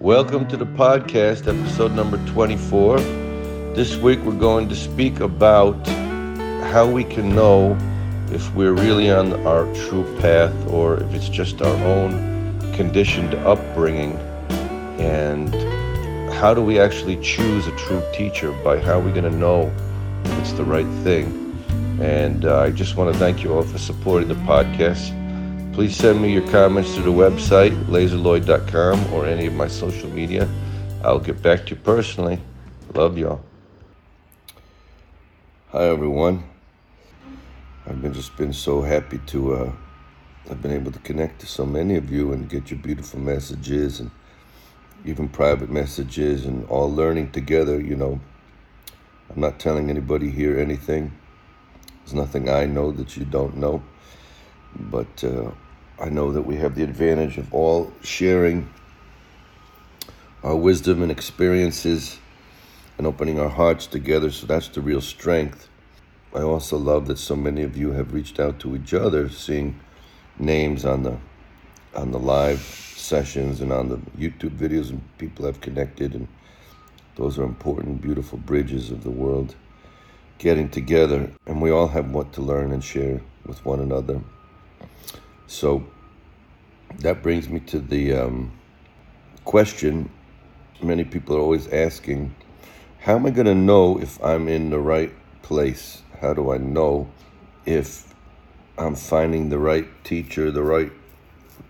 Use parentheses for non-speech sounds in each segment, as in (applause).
Welcome to the podcast, episode number 24. This week we're going to speak about how we can know if we're really on our true path or if it's just our own conditioned upbringing. And how do we actually choose a true teacher? By how are we going to know if it's the right thing? And uh, i just want to thank you all for supporting the podcast please send me your comments to the website laserlloyd.com or any of my social media i'll get back to you personally love y'all hi everyone i've been just been so happy to uh, i've been able to connect to so many of you and get your beautiful messages and even private messages and all learning together. You know, I'm not telling anybody here anything. There's nothing I know that you don't know. But uh, I know that we have the advantage of all sharing our wisdom and experiences and opening our hearts together. So that's the real strength. I also love that so many of you have reached out to each other, seeing names on the on the live sessions and on the YouTube videos, and people have connected, and those are important, beautiful bridges of the world getting together, and we all have what to learn and share with one another. So that brings me to the um, question many people are always asking how am I going to know if I'm in the right place? How do I know if I'm finding the right teacher, the right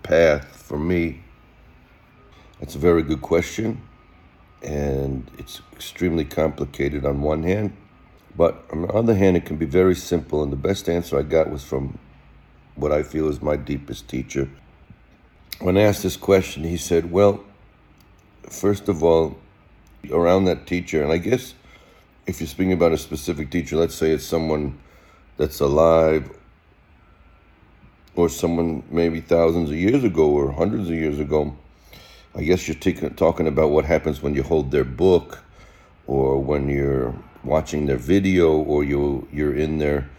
path for me? That's a very good question. And it's extremely complicated on one hand. But on the other hand, it can be very simple. And the best answer I got was from what I feel is my deepest teacher. When I asked this question, he said, Well, first of all, around that teacher, and I guess if you're speaking about a specific teacher, let's say it's someone that's alive or someone maybe thousands of years ago or hundreds of years ago, I guess you're t- talking about what happens when you hold their book or when you're watching their video or you you're in their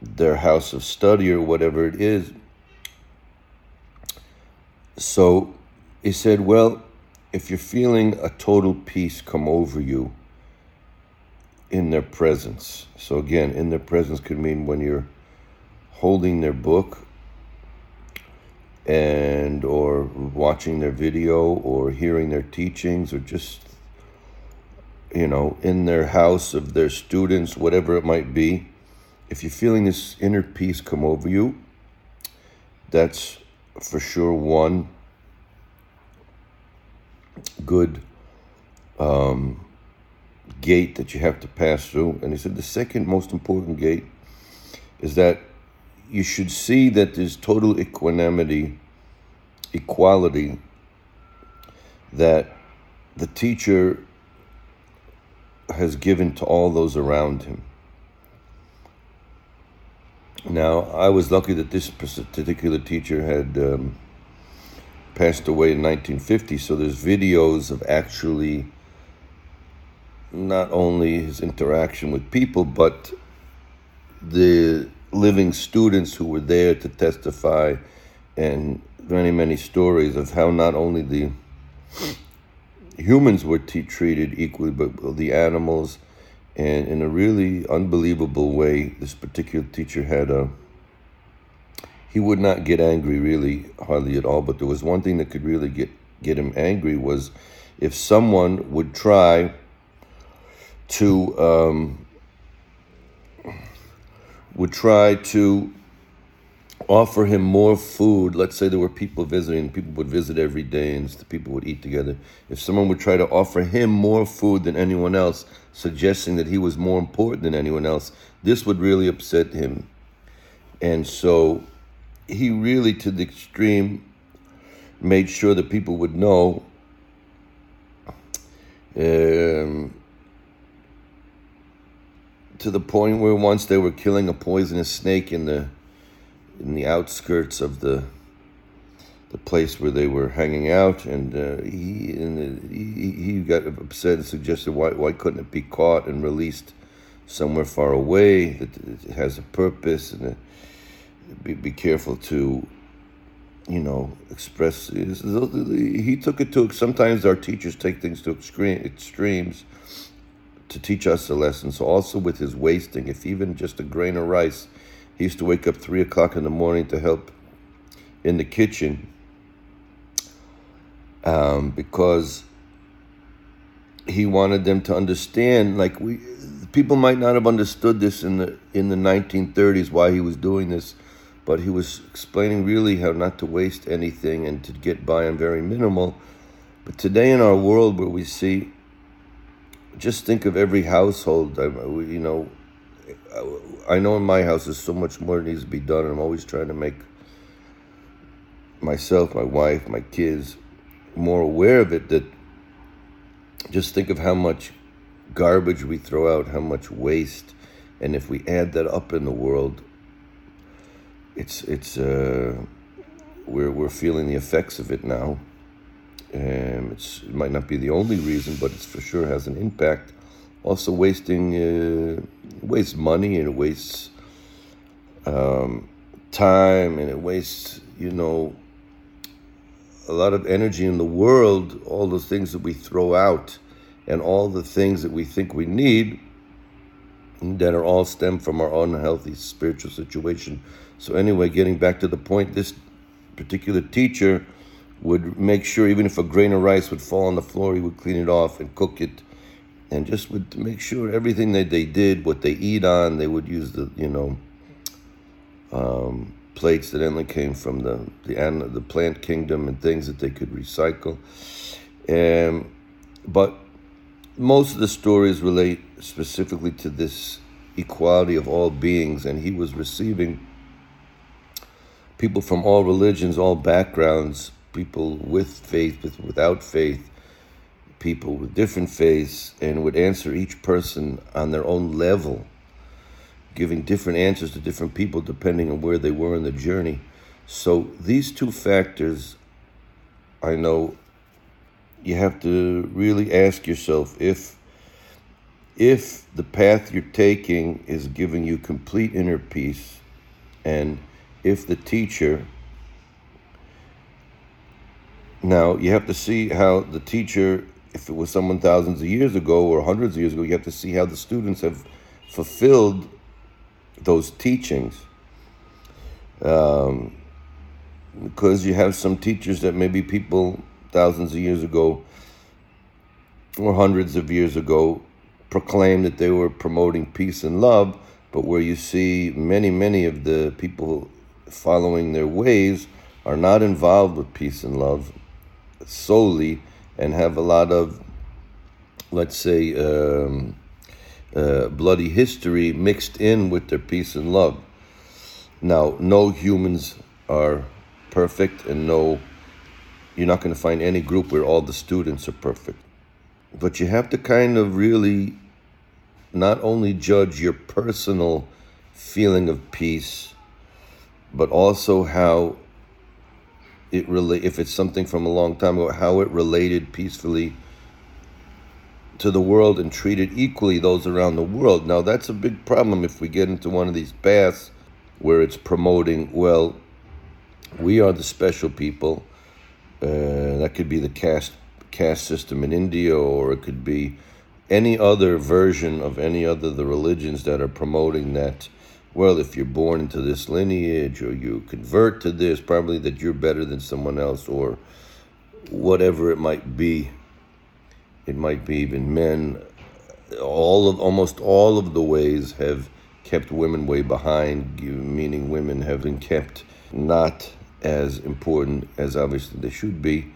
their house of study or whatever it is. So he said, well, if you're feeling a total peace come over you in their presence. So again, in their presence could mean when you're holding their book and or watching their video or hearing their teachings or just you know in their house of their students whatever it might be if you're feeling this inner peace come over you that's for sure one good um, gate that you have to pass through and he said the second most important gate is that you should see that there's total equanimity, equality, that the teacher has given to all those around him. Now, I was lucky that this particular teacher had um, passed away in 1950, so there's videos of actually not only his interaction with people, but the living students who were there to testify and many, many stories of how not only the humans were t- treated equally, but the animals. And in a really unbelievable way, this particular teacher had a. He would not get angry really hardly at all, but there was one thing that could really get, get him angry was if someone would try to um, would try to offer him more food. Let's say there were people visiting, people would visit every day and the people would eat together. If someone would try to offer him more food than anyone else, suggesting that he was more important than anyone else, this would really upset him. And so he really, to the extreme, made sure that people would know um, to the point where once they were killing a poisonous snake in the in the outskirts of the the place where they were hanging out, and uh, he and the, he he got upset and suggested why why couldn't it be caught and released somewhere far away that it has a purpose and uh, be be careful to you know, express. He took it to. Sometimes our teachers take things to extremes to teach us a lesson. So also with his wasting, if even just a grain of rice, he used to wake up three o'clock in the morning to help in the kitchen um, because he wanted them to understand. Like we, people might not have understood this in the in the 1930s why he was doing this but he was explaining really how not to waste anything and to get by on very minimal. But today in our world where we see, just think of every household, you know, I know in my house there's so much more needs to be done. And I'm always trying to make myself, my wife, my kids more aware of it that just think of how much garbage we throw out, how much waste. And if we add that up in the world, it's it's uh, we're we're feeling the effects of it now. Um, it's it might not be the only reason, but it for sure has an impact. Also, wasting uh, wastes money and it wastes um, time and it wastes you know a lot of energy in the world. All the things that we throw out and all the things that we think we need that are all stem from our unhealthy spiritual situation. So, anyway, getting back to the point, this particular teacher would make sure, even if a grain of rice would fall on the floor, he would clean it off and cook it. And just would make sure everything that they did, what they eat on, they would use the, you know, um, plates that only came from the, the, the plant kingdom and things that they could recycle. Um, but most of the stories relate specifically to this equality of all beings, and he was receiving people from all religions, all backgrounds, people with faith, with, without faith, people with different faiths, and would answer each person on their own level, giving different answers to different people depending on where they were in the journey. So these two factors, I know you have to really ask yourself if if the path you're taking is giving you complete inner peace and if the teacher now you have to see how the teacher if it was someone thousands of years ago or hundreds of years ago you have to see how the students have fulfilled those teachings um, because you have some teachers that maybe people thousands of years ago or hundreds of years ago proclaimed that they were promoting peace and love, but where you see many, many of the people following their ways are not involved with peace and love solely and have a lot of, let's say, um, uh, bloody history mixed in with their peace and love. Now, no humans are perfect and no you're not going to find any group where all the students are perfect. But you have to kind of really not only judge your personal feeling of peace, but also how it really, if it's something from a long time ago, how it related peacefully to the world and treated equally those around the world. Now that's a big problem if we get into one of these paths where it's promoting, well, we are the special people uh, that could be the caste caste system in India, or it could be any other version of any other the religions that are promoting that. Well, if you're born into this lineage, or you convert to this, probably that you're better than someone else, or whatever it might be. It might be even men. All of almost all of the ways have kept women way behind, meaning women have been kept not as important as obviously they should be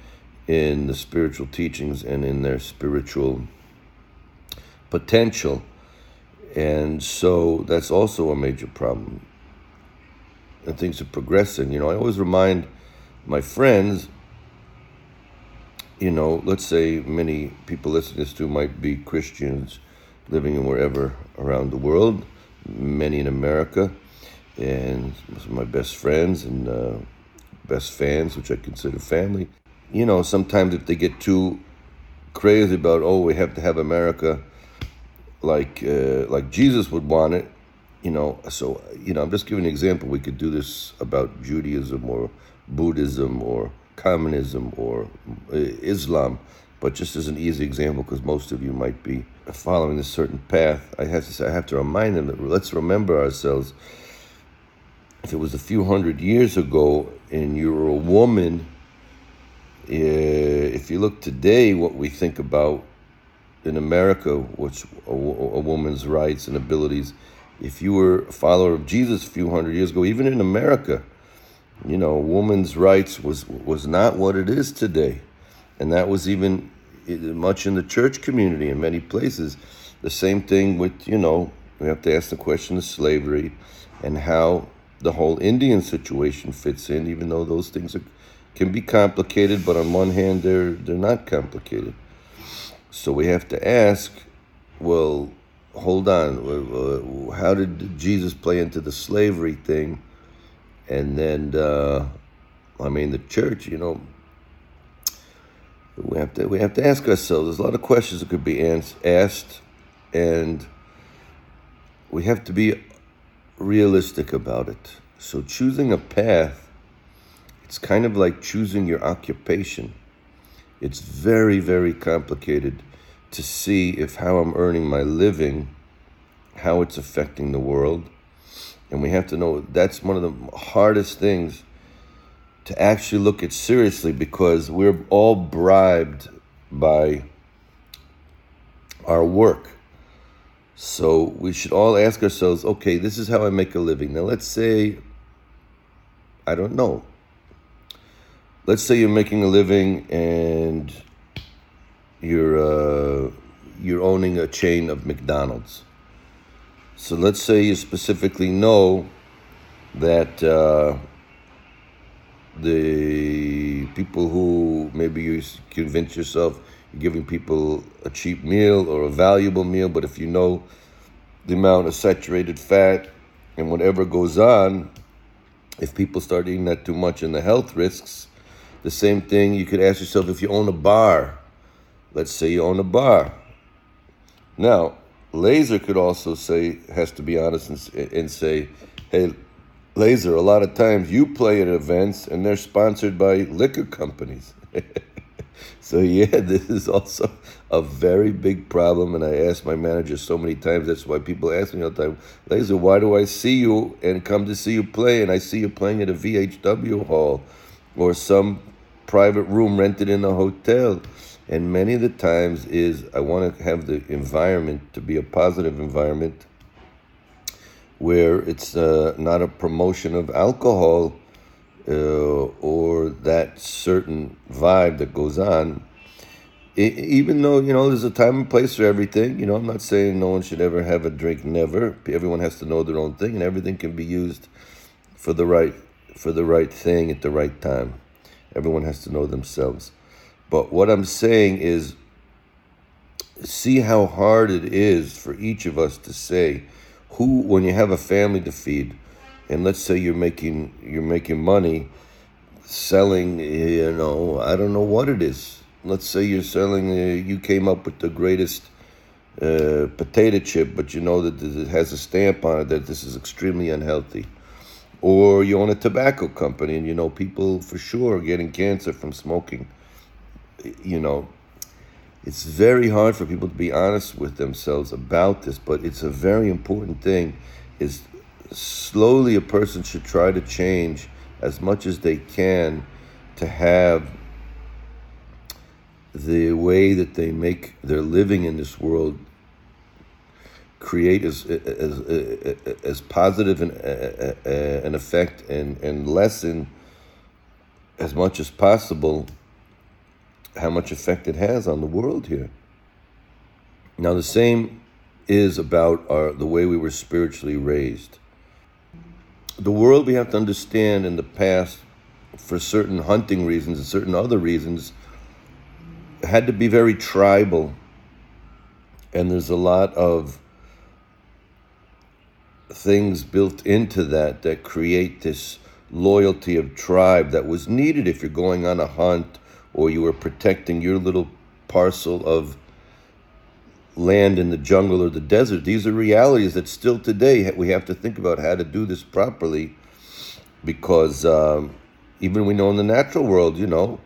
in the spiritual teachings and in their spiritual potential. And so that's also a major problem. And things are progressing. You know, I always remind my friends, you know, let's say many people listening to this to might be Christians living in wherever around the world, many in America, and some of my best friends and uh, best fans, which I consider family. You know, sometimes if they get too crazy about, oh, we have to have America like uh, like Jesus would want it, you know. So you know, I'm just giving an example. We could do this about Judaism or Buddhism or communism or uh, Islam, but just as an easy example, because most of you might be following a certain path, I have to say, I have to remind them that let's remember ourselves. If it was a few hundred years ago and you were a woman, uh, if you look today, what we think about in America, which a, a woman's rights and abilities, if you were a follower of Jesus a few hundred years ago, even in America, you know, woman's rights was was not what it is today, and that was even eh, much in the church community in many places. The same thing with you know we have to ask the question of slavery and how the whole Indian situation fits in, even though those things are, can be complicated, but on one hand they're they're not complicated. So we have to ask, well, hold on, how did Jesus play into the slavery thing? And then, uh, I mean, the church, you know, we have to we have to ask ourselves. There's a lot of questions that could be asked, and we have to be realistic about it. So choosing a path, it's kind of like choosing your occupation. It's very very complicated to see if how I'm earning my living, how it's affecting the world and we have to know that's one of the hardest things to actually look at seriously because we're all bribed by our work. So we should all ask ourselves, okay, this is how I make a living. Now let's say I don't know. Let's say you're making a living and you're uh, you're owning a chain of McDonald's. So let's say you specifically know that uh, the people who maybe you convince yourself you're giving people a cheap meal or a valuable meal, but if you know the amount of saturated fat and whatever goes on, if people start eating that too much and the health risks, the same thing you could ask yourself if you own a bar. Let's say you own a bar. Now, Laser could also say, has to be honest and, and say, hey, Laser, a lot of times you play at events and they're sponsored by liquor companies. (laughs) so, yeah, (laughs) this is also a very big problem. And I ask my manager so many times, that's why people ask me all the time, Laser, why do I see you and come to see you play? And I see you playing at a VHW hall or some private room rented in a hotel. And many of the times is I want to have the environment to be a positive environment where it's uh, not a promotion of alcohol uh, or that certain vibe that goes on. It, even though, you know, there's a time and place for everything. You know, I'm not saying no one should ever have a drink, never. Everyone has to know their own thing and everything can be used for the right for the right thing at the right time. Everyone has to know themselves. But what I'm saying is, see how hard it is for each of us to say who, when you have a family to feed, and let's say you're making you're making money selling, you know, I don't know what it is. Let's say you're selling, uh, you came up with the greatest uh, potato chip, but you know that it has a stamp on it that this is extremely unhealthy. Or you own a tobacco company and you know people for sure are getting cancer from smoking you know, it's very hard for people to be honest with themselves about this, but it's a very important thing. Is slowly a person should try to change as much as they can to have the way that they make their living in this world create as as as positive an, an effect and and lessen as much as possible how much effect it has on the world here. Now, the same is about our, the way we were spiritually raised. The world we have to understand in the past, for certain hunting reasons and certain other reasons, had to be very tribal. And there's a lot of things built into that that create this loyalty of tribe that was needed if you're going on a hunt or you were protecting your little parcel of land in the jungle or the desert. These are realities that still today we have to think about how to do this properly because um, even we know in the natural world, you know,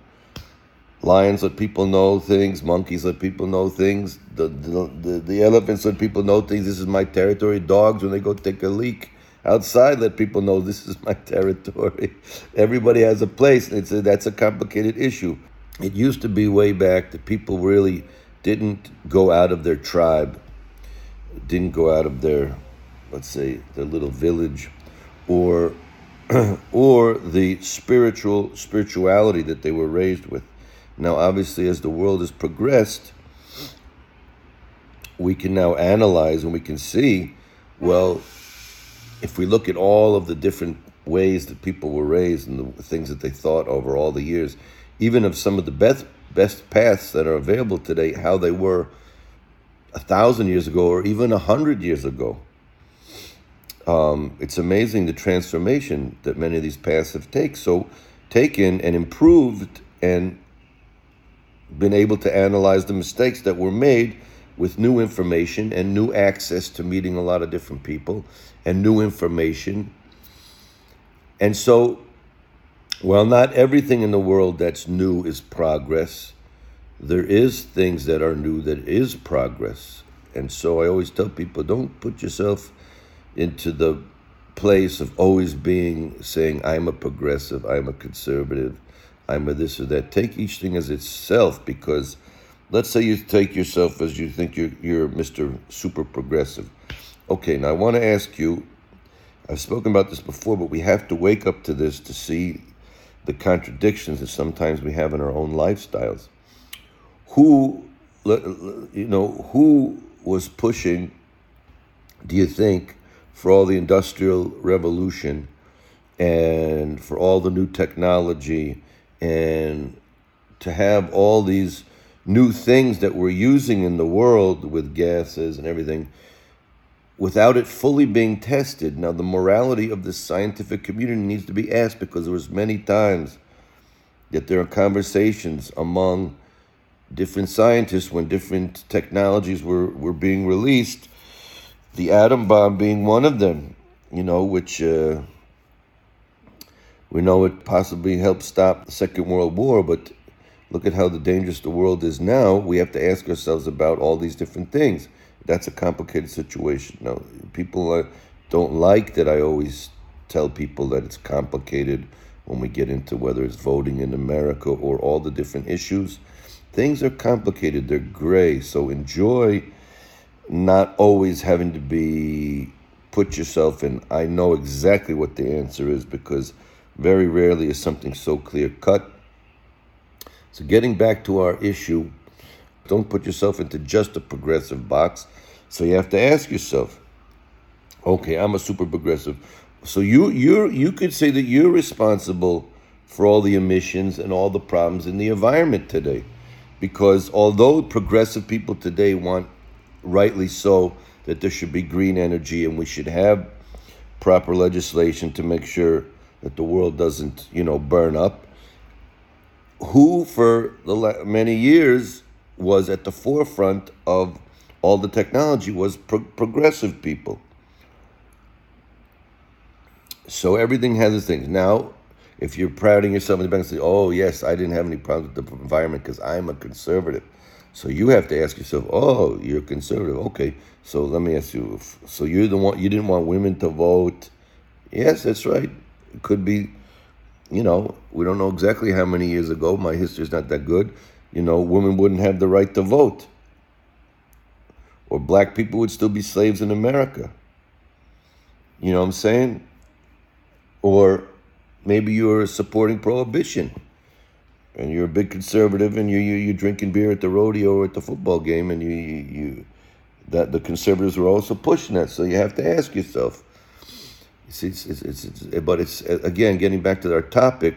lions let people know things, monkeys let people know things, the, the, the, the elephants let people know things. This is my territory. Dogs, when they go take a leak outside, let people know this is my (laughs) territory. Everybody has a place. It's a, that's a complicated issue. It used to be way back that people really didn't go out of their tribe, didn't go out of their, let's say, their little village, or (clears throat) or the spiritual spirituality that they were raised with. Now, obviously, as the world has progressed, we can now analyze and we can see, well, if we look at all of the different ways that people were raised and the things that they thought over all the years, even of some of the best best paths that are available today, how they were a thousand years ago or even a hundred years ago. Um, it's amazing the transformation that many of these paths have taken. So, taken and improved and been able to analyze the mistakes that were made with new information and new access to meeting a lot of different people and new information. And so while not everything in the world that's new is progress, there is things that are new that is progress. And so I always tell people don't put yourself into the place of always being saying, I'm a progressive, I'm a conservative, I'm a this or that. Take each thing as itself because let's say you take yourself as you think you're, you're Mr. Super Progressive. Okay, now I want to ask you I've spoken about this before, but we have to wake up to this to see the contradictions that sometimes we have in our own lifestyles. Who, you know, who was pushing, do you think, for all the industrial revolution and for all the new technology and to have all these new things that we're using in the world with gases and everything without it fully being tested. Now, the morality of the scientific community needs to be asked because there was many times that there are conversations among different scientists when different technologies were, were being released, the atom bomb being one of them, you know, which uh, we know it possibly helped stop the Second World War, but look at how the dangerous the world is now. We have to ask ourselves about all these different things that's a complicated situation. Now, people uh, don't like that I always tell people that it's complicated when we get into whether it's voting in America or all the different issues. Things are complicated, they're gray. So enjoy not always having to be put yourself in. I know exactly what the answer is because very rarely is something so clear cut. So, getting back to our issue, don't put yourself into just a progressive box. So you have to ask yourself, okay, I'm a super progressive. So you you you could say that you're responsible for all the emissions and all the problems in the environment today. Because although progressive people today want rightly so that there should be green energy and we should have proper legislation to make sure that the world doesn't, you know, burn up. Who for the many years was at the forefront of all the technology was pro- progressive people. So everything has its things. Now, if you're prouting yourself in the bank say, oh, yes, I didn't have any problems with the environment because I'm a conservative. So you have to ask yourself, oh, you're conservative. Okay, so let me ask you. So you're the one, you didn't want women to vote. Yes, that's right. It could be, you know, we don't know exactly how many years ago. My history is not that good you know, women wouldn't have the right to vote. Or black people would still be slaves in America. You know what I'm saying? Or maybe you're supporting prohibition and you're a big conservative and you, you, you're drinking beer at the rodeo or at the football game and you, you, you that the conservatives were also pushing that. So you have to ask yourself. It's, it's, it's, it's, but it's again getting back to our topic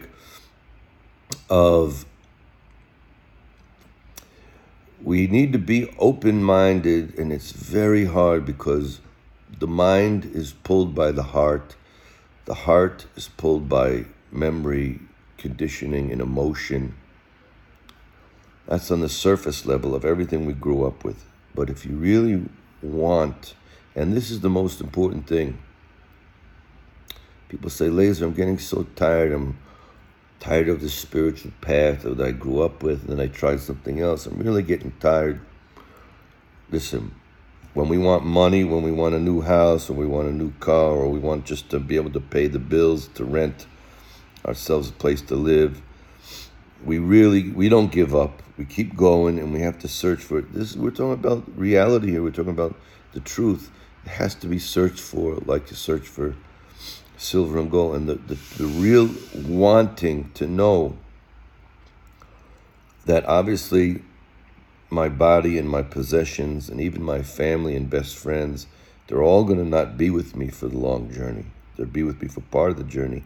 of we need to be open minded, and it's very hard because the mind is pulled by the heart, the heart is pulled by memory, conditioning, and emotion. That's on the surface level of everything we grew up with. But if you really want, and this is the most important thing, people say, Laser, I'm getting so tired. I'm tired of the spiritual path that I grew up with, and then I tried something else. I'm really getting tired. Listen, when we want money, when we want a new house, or we want a new car, or we want just to be able to pay the bills, to rent ourselves a place to live, we really we don't give up. We keep going, and we have to search for it. This we're talking about reality here. We're talking about the truth. It has to be searched for, like you search for silver and gold, and the, the, the real wanting to know that obviously my body and my possessions and even my family and best friends, they're all going to not be with me for the long journey. They'll be with me for part of the journey.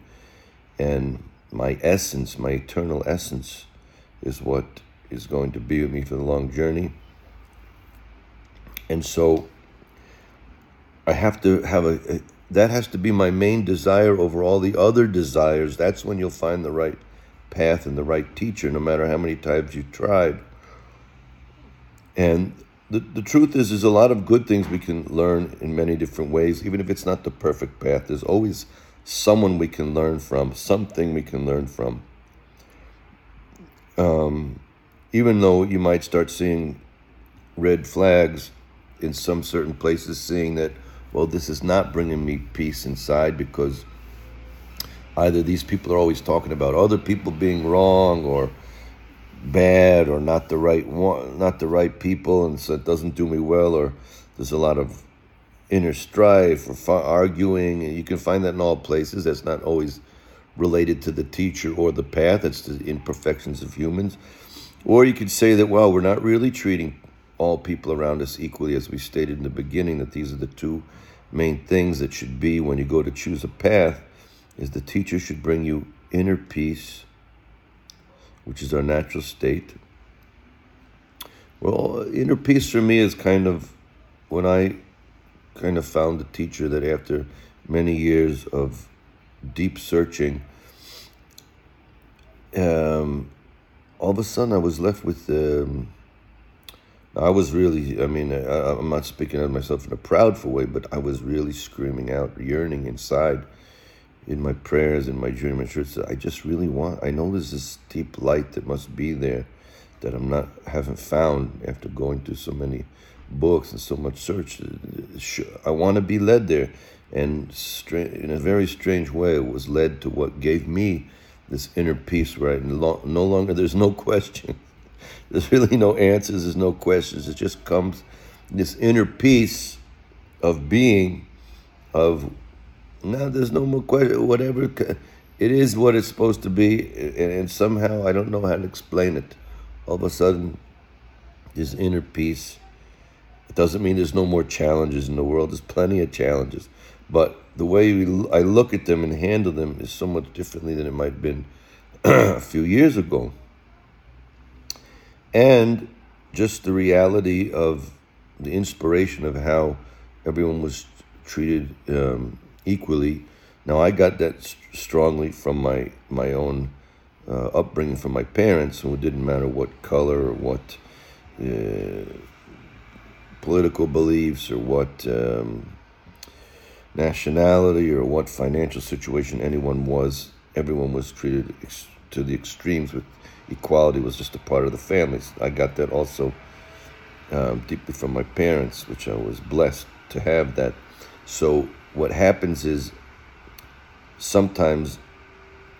And my essence, my eternal essence, is what is going to be with me for the long journey. And so I have to have a, a that has to be my main desire over all the other desires. That's when you'll find the right path and the right teacher, no matter how many times you tried. And the, the truth is, there's a lot of good things we can learn in many different ways, even if it's not the perfect path. There's always someone we can learn from, something we can learn from. Um, even though you might start seeing red flags in some certain places, seeing that well, this is not bringing me peace inside because either these people are always talking about other people being wrong or bad or not the right one, not the right people, and so it doesn't do me well, or there's a lot of inner strife or arguing, and you can find that in all places. That's not always related to the teacher or the path. It's the imperfections of humans. Or you could say that, well, we're not really treating all people around us equally, as we stated in the beginning, that these are the two main things that should be when you go to choose a path is the teacher should bring you inner peace, which is our natural state. Well, inner peace for me is kind of when I kind of found a teacher that after many years of deep searching, um, all of a sudden I was left with um, I was really, I mean, I, am not speaking of myself in a proudful way, but I was really screaming out, yearning inside in my prayers, in my journey, my church. I just really want, I know there's this deep light that must be there that I'm not, haven't found after going through so many books and so much search. I want to be led there. And in a very strange way, it was led to what gave me this inner peace I no longer, there's no (laughs) question there's (laughs) really no answers, there's no questions. It just comes this inner peace of being, of now there's no more question, whatever. It is what it's supposed to be, and, and somehow I don't know how to explain it. All of a sudden, this inner peace. It doesn't mean there's no more challenges in the world. There's plenty of challenges. But the way we, I look at them and handle them is so much differently than it might have been (clears throat) a few years ago and just the reality of the inspiration of how everyone was treated um, equally. Now, I got that st- strongly from my my own uh, upbringing from my parents, who it didn't matter what color or what uh, political beliefs or what um, nationality or what financial situation anyone was. Everyone was treated ex- to the extremes with equality was just a part of the family. I got that also um, deeply from my parents, which I was blessed to have that. So what happens is sometimes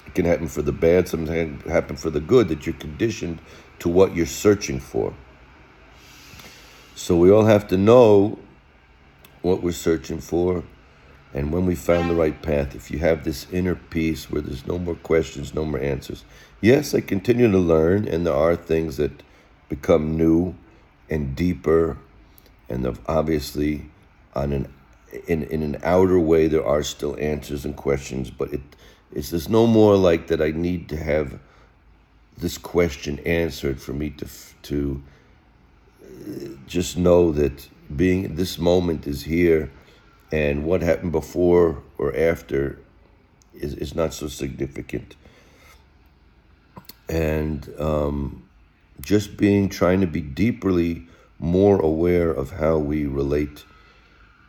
it can happen for the bad, sometimes it happen for the good, that you're conditioned to what you're searching for. So we all have to know what we're searching for. And when we found the right path, if you have this inner peace where there's no more questions, no more answers, Yes, I continue to learn, and there are things that become new and deeper, and obviously, on an in in an outer way, there are still answers and questions, but it it's there's no more like that. I need to have this question answered for me to to uh, just know that being this moment is here, and what happened before or after is is not so significant and um, just being trying to be deeply more aware of how we relate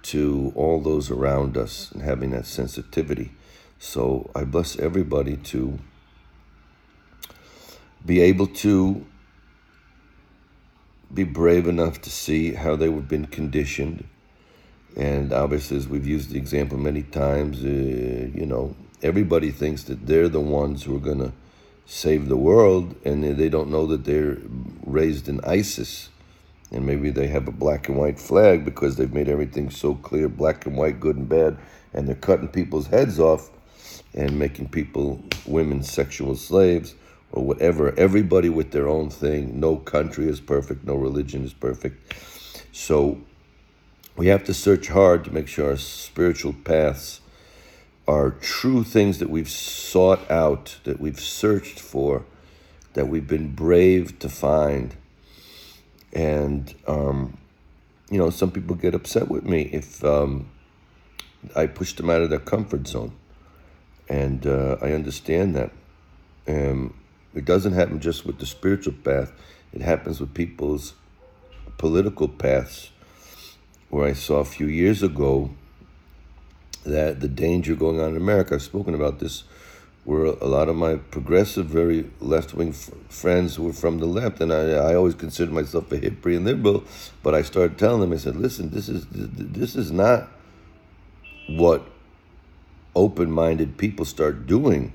to all those around us and having that sensitivity. So I bless everybody to be able to be brave enough to see how they have been conditioned. And obviously, as we've used the example many times, uh, you know, everybody thinks that they're the ones who are going to save the world, and they don't know that they're raised in ISIS. And maybe they have a black and white flag because they've made everything so clear black and white, good and bad, and they're cutting people's heads off and making people, women, sexual slaves or whatever. Everybody with their own thing. No country is perfect, no religion is perfect. So we have to search hard to make sure our spiritual paths are true things that we've sought out, that we've searched for, that we've been brave to find. And, um, you know, some people get upset with me if um, I push them out of their comfort zone. And uh, I understand that. Um, it doesn't happen just with the spiritual path, it happens with people's political paths. Where I saw a few years ago that the danger going on in America, I've spoken about this, where a lot of my progressive, very left wing f- friends were from the left, and I, I always considered myself a hippie and liberal, but I started telling them, I said, listen, this is, this is not what open minded people start doing.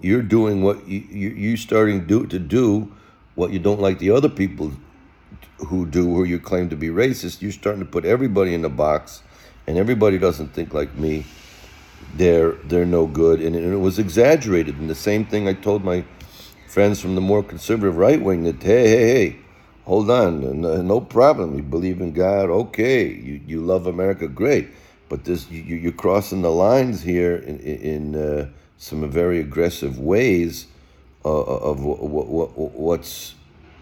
You're doing what you, you are starting do, to do what you don't like the other people who do who you claim to be racist you're starting to put everybody in a box and everybody doesn't think like me. They're they're no good. And it was exaggerated. And the same thing i told my friends from the more conservative right wing that hey hey hey hold on. No problem. You believe in god? Okay. You, you love america? Great. But this you, you're crossing the lines here in, in uh, some very aggressive ways uh, of what, what, what's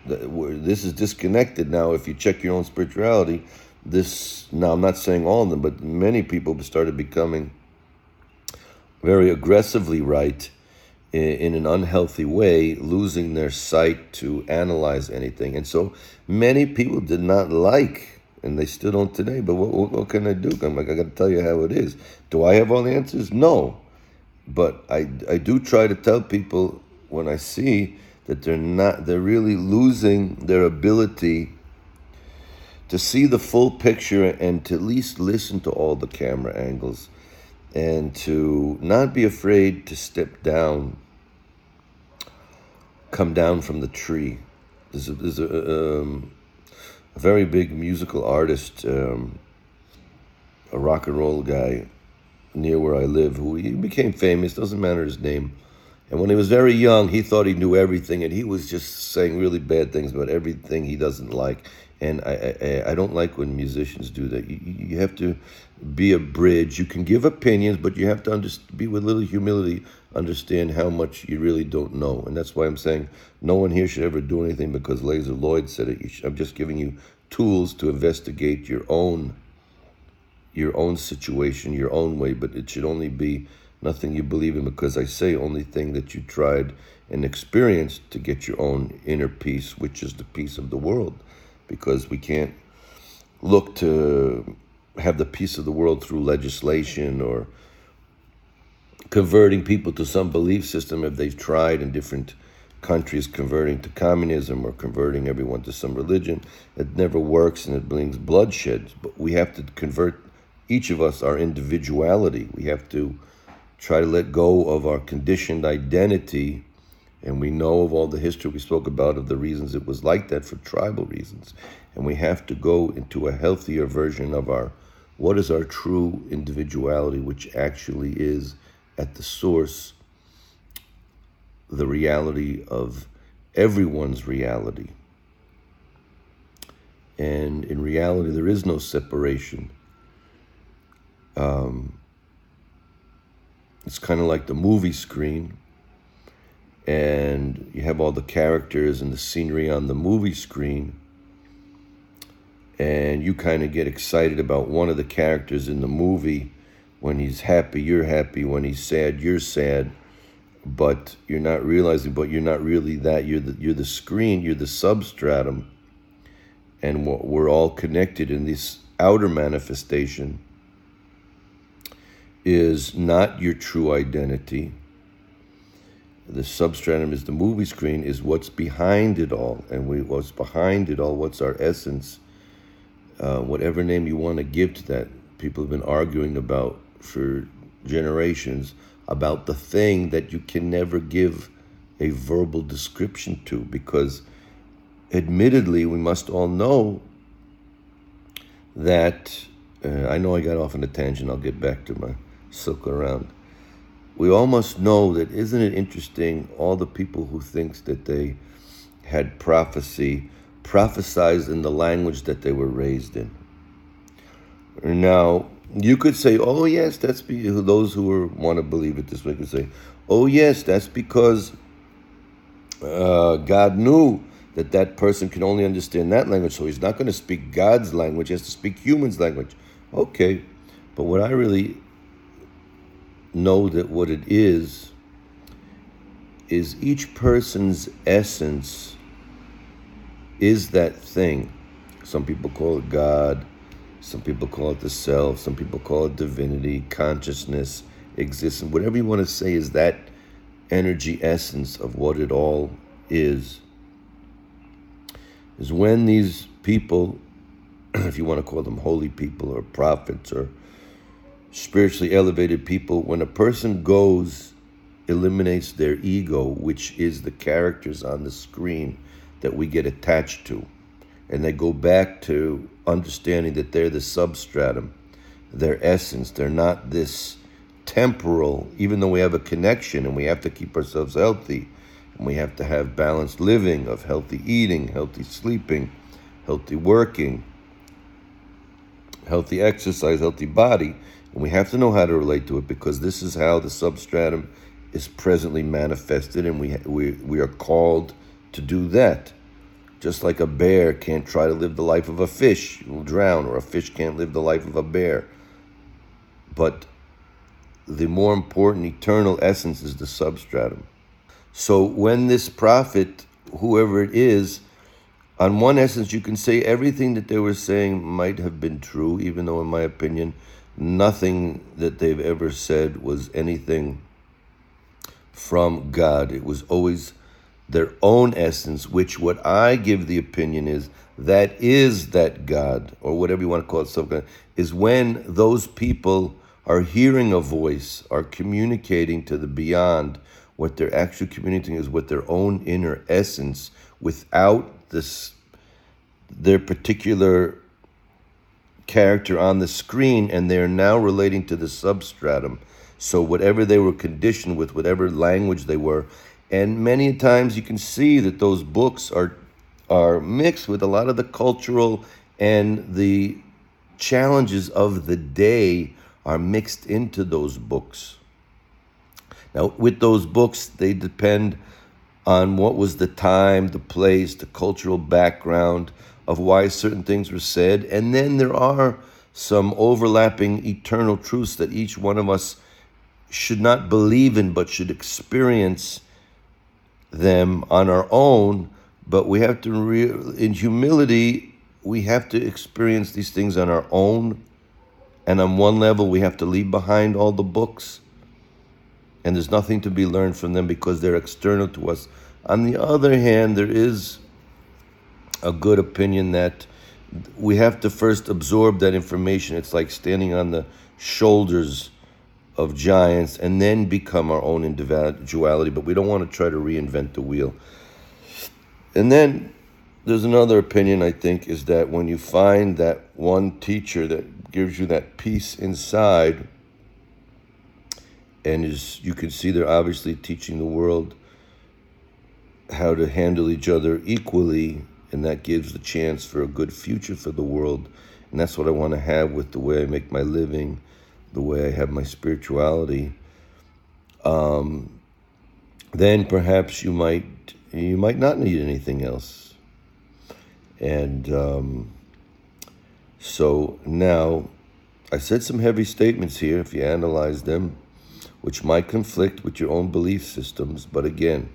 this is disconnected now. If you check your own spirituality, this now I'm not saying all of them, but many people started becoming very aggressively right in, an unhealthy way, losing their sight to analyze anything, and so many people did not like and they still don't today. But what, what, what, can I do? I'm like, I got to tell you how it is. Do I have all the answers? No. But I, I do try to tell people when I see that they're not, they're really losing their ability to see the full picture and to at least listen to all the camera angles and to not be afraid to step down, come down from the tree. There's a, there's a, um, a very big musical artist, um, a rock and roll guy near where I live who he became famous, doesn't matter his name. And when he was very young, he thought he knew everything, and he was just saying really bad things about everything he doesn't like. And I, I, I don't like when musicians do that. You, you have to be a bridge. You can give opinions, but you have to under, be with a little humility, understand how much you really don't know. And that's why I'm saying no one here should ever do anything because Laser Lloyd said it. Should, I'm just giving you tools to investigate your own your own situation, your own way, but it should only be nothing you believe in because I say only thing that you tried and experienced to get your own inner peace, which is the peace of the world. Because we can't look to have the peace of the world through legislation or converting people to some belief system if they've tried in different countries converting to communism or converting everyone to some religion. It never works and it brings bloodshed. But we have to convert each of us our individuality. We have to try to let go of our conditioned identity. And we know of all the history we spoke about of the reasons it was like that for tribal reasons. And we have to go into a healthier version of our what is our true individuality, which actually is at the source the reality of everyone's reality. And in reality, there is no separation um, it's kind of like the movie screen, and you have all the characters and the scenery on the movie screen, and you kind of get excited about one of the characters in the movie. When he's happy, you're happy. When he's sad, you're sad. But you're not realizing, but you're not really that. You're the, you're the screen, you're the substratum. And we're all connected in this outer manifestation is not your true identity. the substratum is the movie screen, is what's behind it all. And we, what's behind it all, what's our essence, uh, whatever name you want to give to that. People have been arguing about for generations about the thing that you can never give a verbal description to because admittedly we must all know that uh, I know I got off on a tangent. I'll get back to my circle around. We almost know that isn't it interesting? All the people who thinks that they had prophecy prophesied in the language that they were raised in. Now you could say, "Oh yes, that's be those who want to believe it this way could say, "Oh yes, that's because uh, God knew that that person can only understand that language, so he's not going to speak God's language; he has to speak humans' language." Okay, but what I really know that what it is is each person's essence is that thing. Some people call it God, some people call it the self, some people call it divinity, consciousness, existence, whatever you want to say is that energy essence of what it all is. Is when these people (clears throat) if you want to call them holy people or prophets or spiritually elevated people, when a person goes, eliminates their ego, which is the characters on the screen that we get attached to, and they go back to understanding that they're the substratum, their essence, they're not this temporal, even though we have a connection and we have to keep ourselves healthy, and we have to have balanced living of healthy eating, healthy sleeping, healthy working healthy exercise, healthy body. And we have to know how to relate to it because this is how the substratum is presently manifested, and we, we, we are called to do that. Just like a bear can't try to live the life of a fish, will drown, or a fish can't live the life of a bear. But the more important eternal essence is the substratum. So when this prophet, whoever it is, on one essence, you can say everything that they were saying might have been true, even though, in my opinion, nothing that they've ever said was anything from God. It was always their own essence, which what I give the opinion is that is that God, or whatever you want to call it, God, is when those people are hearing a voice, are communicating to the beyond. What they're actually communicating is with their own inner essence without this their particular character on the screen and they're now relating to the substratum. So whatever they were conditioned with whatever language they were. And many times you can see that those books are are mixed with a lot of the cultural and the challenges of the day are mixed into those books. Now with those books they depend on what was the time, the place, the cultural background of why certain things were said. And then there are some overlapping eternal truths that each one of us should not believe in, but should experience them on our own. But we have to, re- in humility, we have to experience these things on our own. And on one level, we have to leave behind all the books and there's nothing to be learned from them because they're external to us. On the other hand, there is a good opinion that we have to first absorb that information. It's like standing on the shoulders of giants and then become our own individuality, but we don't want to try to reinvent the wheel. And then there's another opinion, I think, is that when you find that one teacher that gives you that peace inside, and is you can see they're obviously teaching the world how to handle each other equally and that gives the chance for a good future for the world and that's what I want to have with the way I make my living the way I have my spirituality um, then perhaps you might you might not need anything else and um, so now I said some heavy statements here if you analyze them which might conflict with your own belief systems. But again,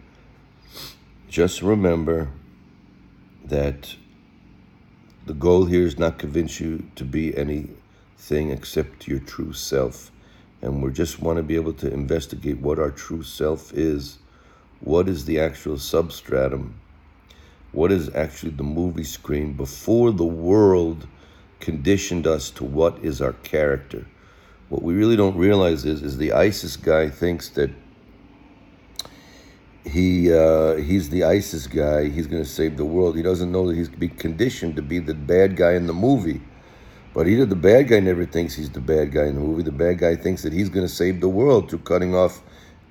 just remember that the goal here is not convince you to be anything except your true self. And we just want to be able to investigate what our true self is, what is the actual substratum, what is actually the movie screen before the world conditioned us to what is our character. What we really don't realize is, is the ISIS guy thinks that he uh, he's the ISIS guy. He's going to save the world. He doesn't know that he's be conditioned to be the bad guy in the movie. But either the bad guy never thinks he's the bad guy in the movie. The bad guy thinks that he's going to save the world through cutting off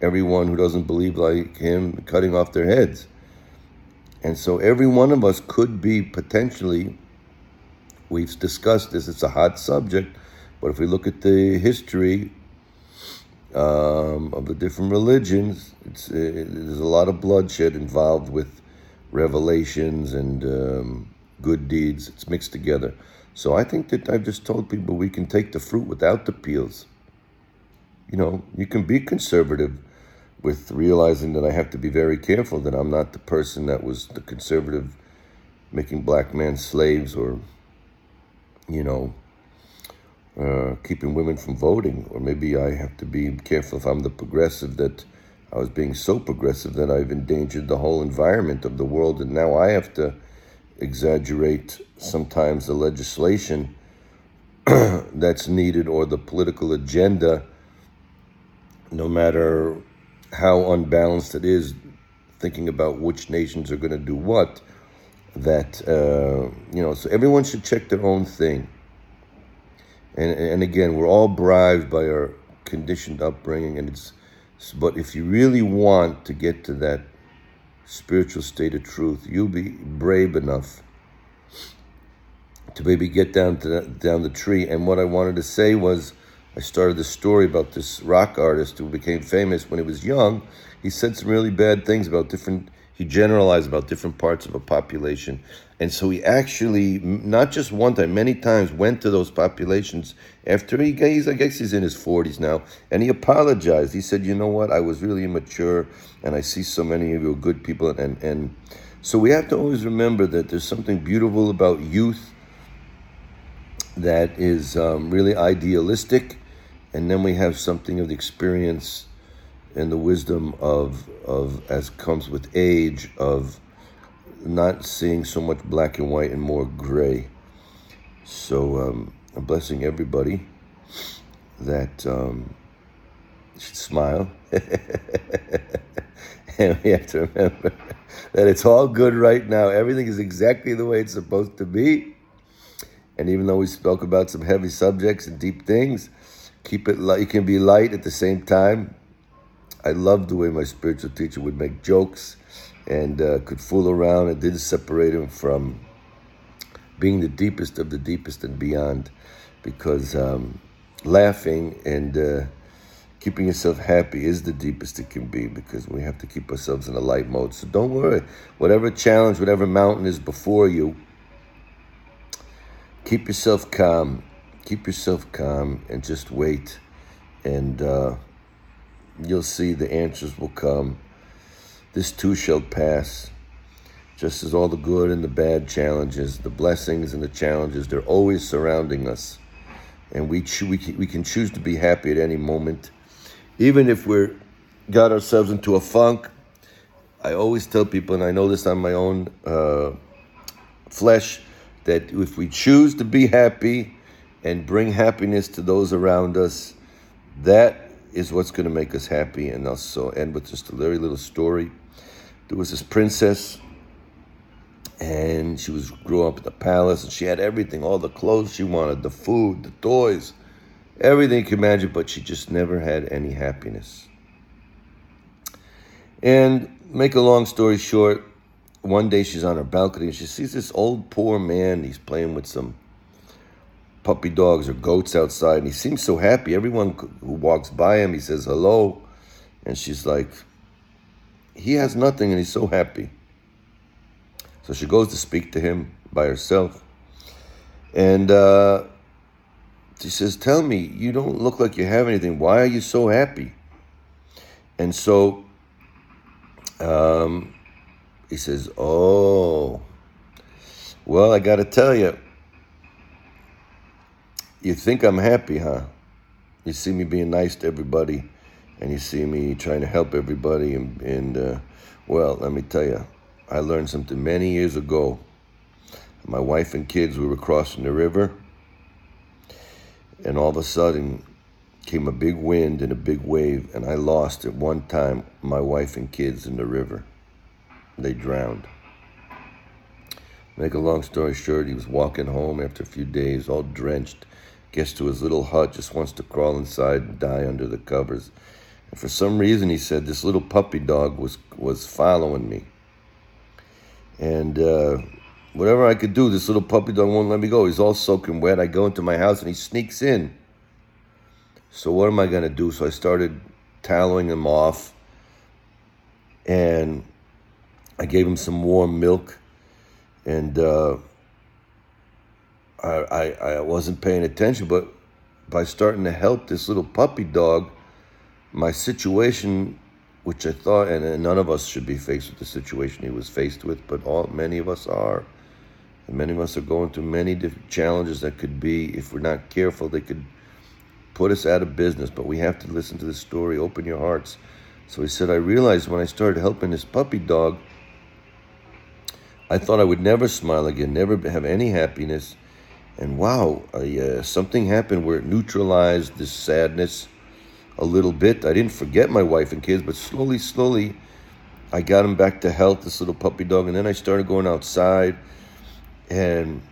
everyone who doesn't believe like him, cutting off their heads. And so every one of us could be potentially, we've discussed this, it's a hot subject, but if we look at the history um, of the different religions, it's, it, there's a lot of bloodshed involved with revelations and um, good deeds. It's mixed together. So I think that I've just told people we can take the fruit without the peels. You know, you can be conservative with realizing that I have to be very careful that I'm not the person that was the conservative making black men slaves or, you know, uh, keeping women from voting. Or maybe I have to be careful if I'm the progressive that I was being so progressive that I've endangered the whole environment of the world. And now I have to exaggerate sometimes the legislation (clears throat) that's needed or the political agenda, no matter how unbalanced it is, thinking about which nations are going to do what. That uh, you know, so everyone should check their own thing. And and again, we're all bribed by our conditioned upbringing, and it's. But if you really want to get to that spiritual state of truth, you'll be brave enough to maybe get down to the, down the tree. And what I wanted to say was, I started the story about this rock artist who became famous when he was young. He said some really bad things about different. He generalized about different parts of a population, and so he actually, not just one time, many times, went to those populations after he, he's, I guess he's in his forties now, and he apologized. He said, "You know what? I was really immature, and I see so many of you good people, and and." So we have to always remember that there's something beautiful about youth that is um, really idealistic and then we have something of the experience and the wisdom of of as comes with age of not seeing so much black and white and more gray. So um, I'm blessing everybody that um, should smile. (laughs) and we have to remember that it's all good right now. Everything is exactly the way it's supposed to be. And even though we spoke about some heavy subjects and deep things, Keep it light. You can be light at the same time. I love the way my spiritual teacher would make jokes and uh, could fool around and didn't separate him from being the deepest of the deepest and beyond because um, laughing and uh, keeping yourself happy is the deepest it can be because we have to keep ourselves in a light mode. So don't worry. Whatever challenge, whatever mountain is before you, keep yourself calm keep yourself calm and just wait, and uh, you'll see the answers will come. This too shall pass. Just as all the good and the bad challenges, the blessings and the challenges, they're always surrounding us. And we, cho- we, can, we can choose to be happy at any moment. Even if we're got ourselves into a funk, I always tell people, and I know this on my own uh, flesh, that if we choose to be happy, and bring happiness to those around us, that is what's going to make us happy. And I'll so end with just a very little story. There was this princess, and she was grew up at the palace, and she had everything, all the clothes she wanted, the food, the toys, everything you can imagine, but she just never had any happiness. And make a long story short, one day she's on her balcony and she sees this old poor man. He's playing with some puppy dogs or goats outside, and he seems so happy. Everyone who walks by him, he says hello, and she's like, he has nothing, and he's so happy. So she goes to speak to him by herself, and uh, she says, "Tell me, you don't look like you have anything. Why are you so happy?" And so um, he says, "Oh." Well, I got to tell you, you think I'm happy, huh? You see me being nice to everybody and you see me trying to help everybody. And, and uh, well, let me tell you, I learned something many years ago. My wife and kids, we were crossing the river, and all of a sudden came a big wind and a big wave, and I lost at one time my wife and kids in the river. They drowned. Make a long story short, he was walking home after a few days, all drenched, gets to his little hut, just wants to crawl inside and die under the covers. For some reason, he said this little puppy dog was was following me. And uh, whatever I could do, this little puppy dog won't let me go. He's all soaking wet. I go into my house and he sneaks in. So what am I going to do? So I started toweling him off, and I gave him some warm milk, and uh, I, I I wasn't paying attention, but by starting to help this little puppy dog my situation, which I thought, and, none of us should be faced with the situation he was faced with, but all many of us are. And many of us are going through many different challenges that could be, if we're not careful, they could put us out of business. But we have to listen to the story, open your hearts. So he said, I realized when I started helping this puppy dog, I thought I would never smile again, never have any happiness. And wow, I, uh, something happened where it neutralized this sadness a little bit. I didn't forget my wife and kids, but slowly, slowly, I got him back to health, this little puppy dog. And then I started going outside and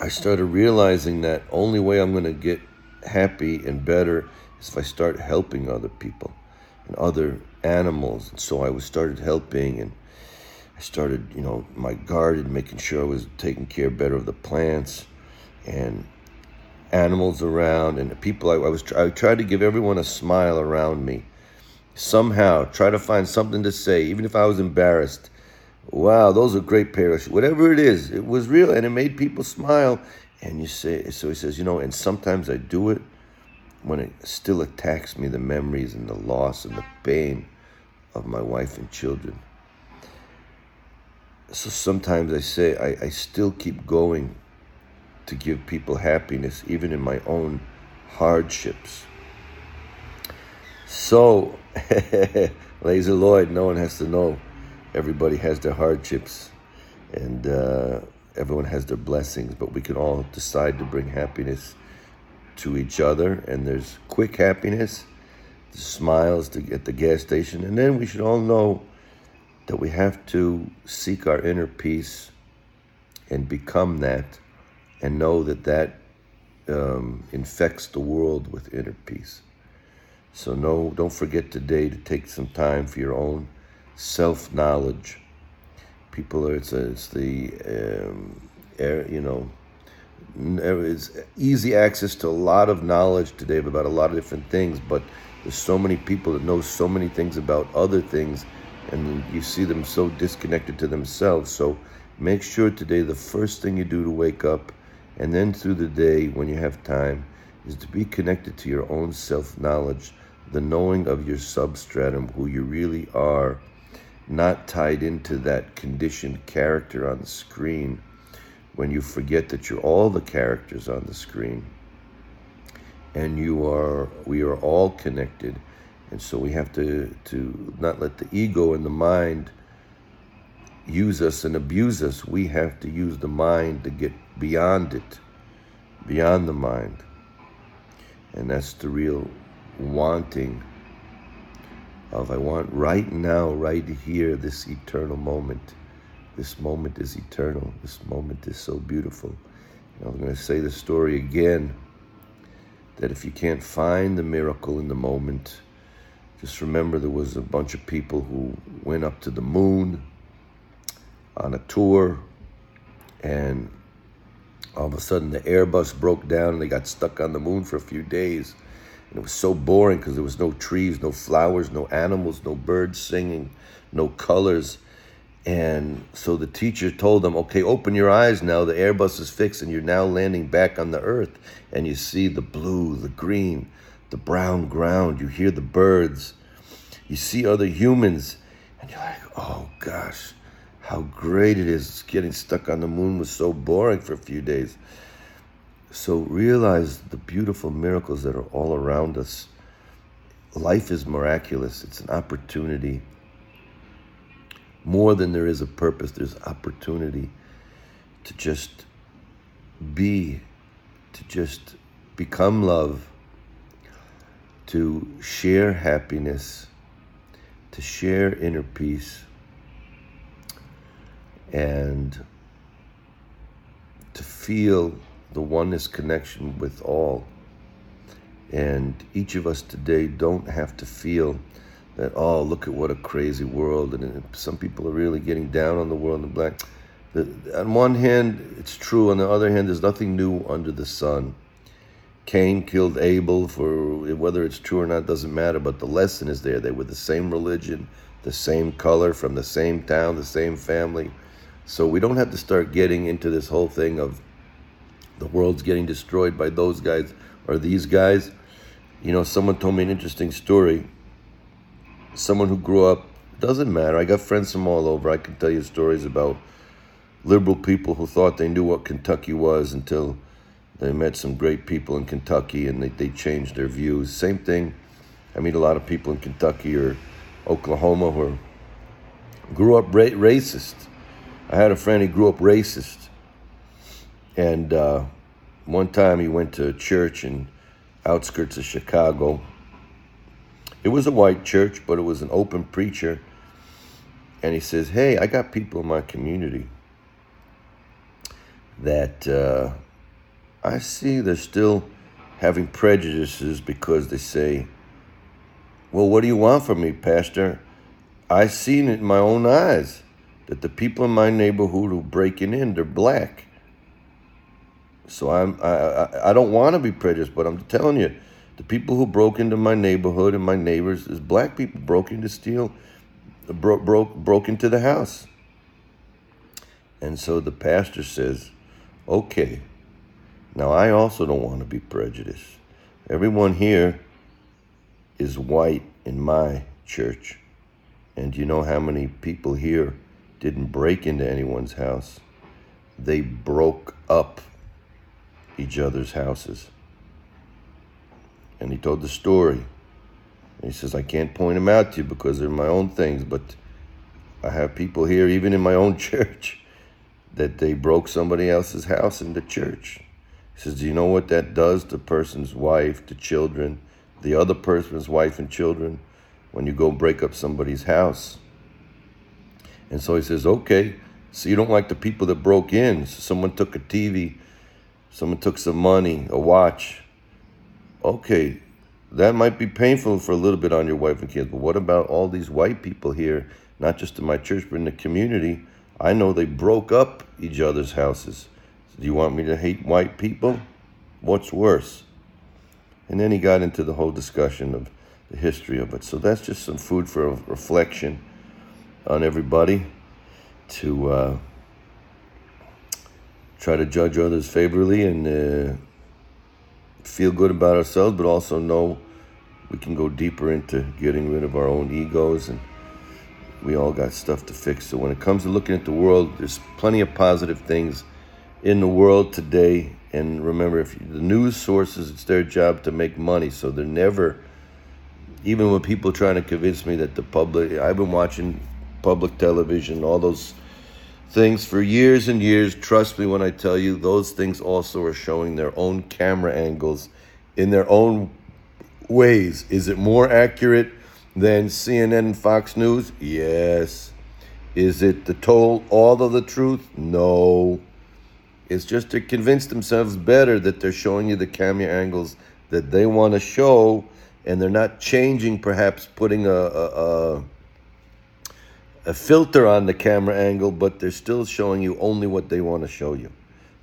I started realizing that only way I'm going to get happy and better is if I start helping other people and other animals. And so I was started helping and I started, you know, my garden, making sure I was taking care better of the plants and animals around and people I, I was I tried to give everyone a smile around me. Somehow try to find something to say even if I was embarrassed. Wow those are great pairs whatever it is it was real and it made people smile. And you say so he says you know and sometimes I do it when it still attacks me the memories and the loss and the pain of my wife and children. So sometimes I say I, I still keep going to give people happiness, even in my own hardships. So, (laughs) Laser Lloyd, no one has to know. Everybody has their hardships, and uh, everyone has their blessings, but we can all decide to bring happiness to each other. And there's quick happiness, the smiles to, at the gas station, and then we should all know that we have to seek our inner peace and become that and know that that um, infects the world with inner peace. So no, don't forget today to take some time for your own self knowledge. People are it's, a, it's the um, air, you know it's easy access to a lot of knowledge today about a lot of different things, but there's so many people that know so many things about other things, and you see them so disconnected to themselves. So make sure today the first thing you do to wake up and then through the day, when you have time, is to be connected to your own self knowledge, the knowing of your substratum, who you really are, not tied into that conditioned character on the screen when you forget that you're all the characters on the screen. And you are, we are all connected. And so we have to, to not let the ego and the mind use us and abuse us. We have to use the mind to get beyond it, beyond the mind. And that's the real wanting of I want right now, right here, this eternal moment. This moment is eternal. This moment is so beautiful. And I'm going to say the story again that if you can't find the miracle in the moment, just remember there was a bunch of people who went up to the moon on a tour and all of a sudden the Airbus broke down and they got stuck on the moon for a few days. And it was so boring because there was no trees, no flowers, no animals, no birds singing, no colors. And so the teacher told them, okay, open your eyes now. The Airbus is fixed and you're now landing back on the earth. And you see the blue, the green, the brown ground. You hear the birds. You see other humans. And you're like, oh gosh, how great it is. Getting stuck on the moon was so boring for a few days. So realize the beautiful miracles that are all around us. life is miraculous. It's an opportunity. More than there is a purpose, there's opportunity to just be, to just become love, to share happiness, to share inner peace, and to feel the oneness connection with all. And each of us today don't have to feel that, oh, look at what a crazy world. And some people are really getting down on the world in black. on one hand, it's true. On the other hand, there's nothing new under the sun. Cain killed Abel for whether it's true or not doesn't matter, but the lesson is there. They were the same religion, the same color, from the same town, the same family. So we don't have to start getting into this whole thing of the world's getting destroyed by those guys or these guys. You know, someone told me an interesting story. Someone who grew up, doesn't matter. I got friends from all over. I can tell you stories about liberal people who thought they knew what Kentucky was until they met some great people in Kentucky and they, they changed their views. Same thing. I meet a lot of people in Kentucky or Oklahoma who grew up ra- racist. I had a friend, who grew up racist. And uh, one time he went to a church in outskirts of Chicago. It was a white church, but it was an open preacher. And he says, Hey, I got people in my community that uh, I see they're still having prejudices because they say, Well, what do you want from me, Pastor? I've seen it in my own eyes that the people in my neighborhood who breaking in, they're black. So I'm I I, I don't want to be prejudiced, but I'm telling you, the people who broke into my neighborhood and my neighbors is black people broke into steal, broke broke broke into the house. And so the pastor says, "Okay, now I also don't want to be prejudiced. Everyone here is white in my church, and you know how many people here didn't break into anyone's house; they broke up." each other's houses. And he told the story. And he says, I can't point them out to you because they're my own things, but I have people here, even in my own (laughs) church, that they broke somebody else's house in the church. He says, Do you know what that does to person's wife, to children, the other person's wife and children, when you go break up somebody's house? And so he says, Okay, so you don't like the people that broke in. So someone took a TV Someone took some money, a watch. Okay, that might be painful for a little bit on your wife and kids, but what about all these white people here, not just in my church, but in the community? I know they broke up each other's houses. Do you want me to hate white people? What's worse? And then he got into the whole discussion of the history of it. So that's just some food for reflection on everybody to uh, try to judge others favorably and uh, feel good about ourselves, but also know we can go deeper into getting rid of our own egos and we all got stuff to fix. So when it comes to looking at the world, there's plenty of positive things in the world today. And remember, if the news sources, it's their job to make money, so they're never. Even when people trying to convince me that the public, I've been watching public television, all those things for years and years. Trust me when I tell you, those things also are showing their own camera angles in their own ways. Is it more accurate than CNN and Fox News? Yes. Is it the told all of the truth? No. It's just to convince themselves better that they're showing you the camera angles that they want to show, and they're not changing, perhaps putting a, a, a a filter on the camera angle, but they're still showing you only what they want to show you.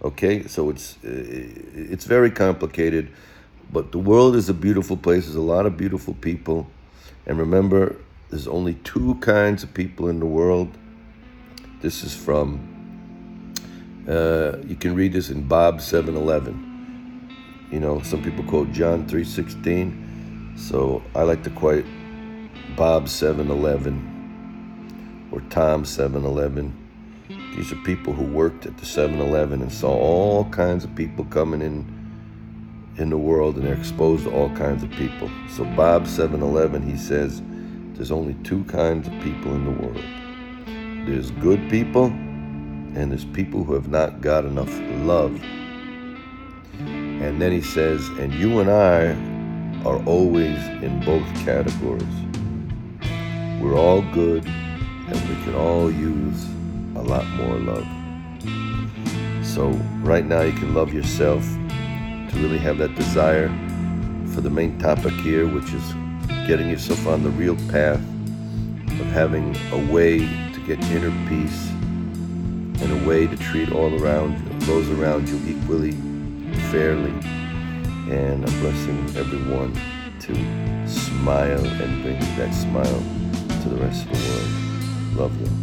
Okay, so it's uh, it's very complicated, but the world is a beautiful place. There's a lot of beautiful people, and remember, there's only two kinds of people in the world. This is from. Uh, you can read this in Bob seven eleven. You know, some people quote John three sixteen, so I like to quote Bob seven eleven or Tom 7-Eleven. These are people who worked at the 7-Eleven and saw all kinds of people coming in in the world and they're exposed to all kinds of people. So Bob 7-Eleven, he says there's only two kinds of people in the world. There's good people and there's people who have not got enough love. And then he says, and you and I are always in both categories. We're all good and we can all use a lot more love. So, right now, you can love yourself to really have that desire for the main topic here, which is getting yourself on the real path of having a way to get inner peace and a way to treat all around those around you equally, fairly. And I'm blessing everyone to smile and bring that smile to the rest of the world. Love you.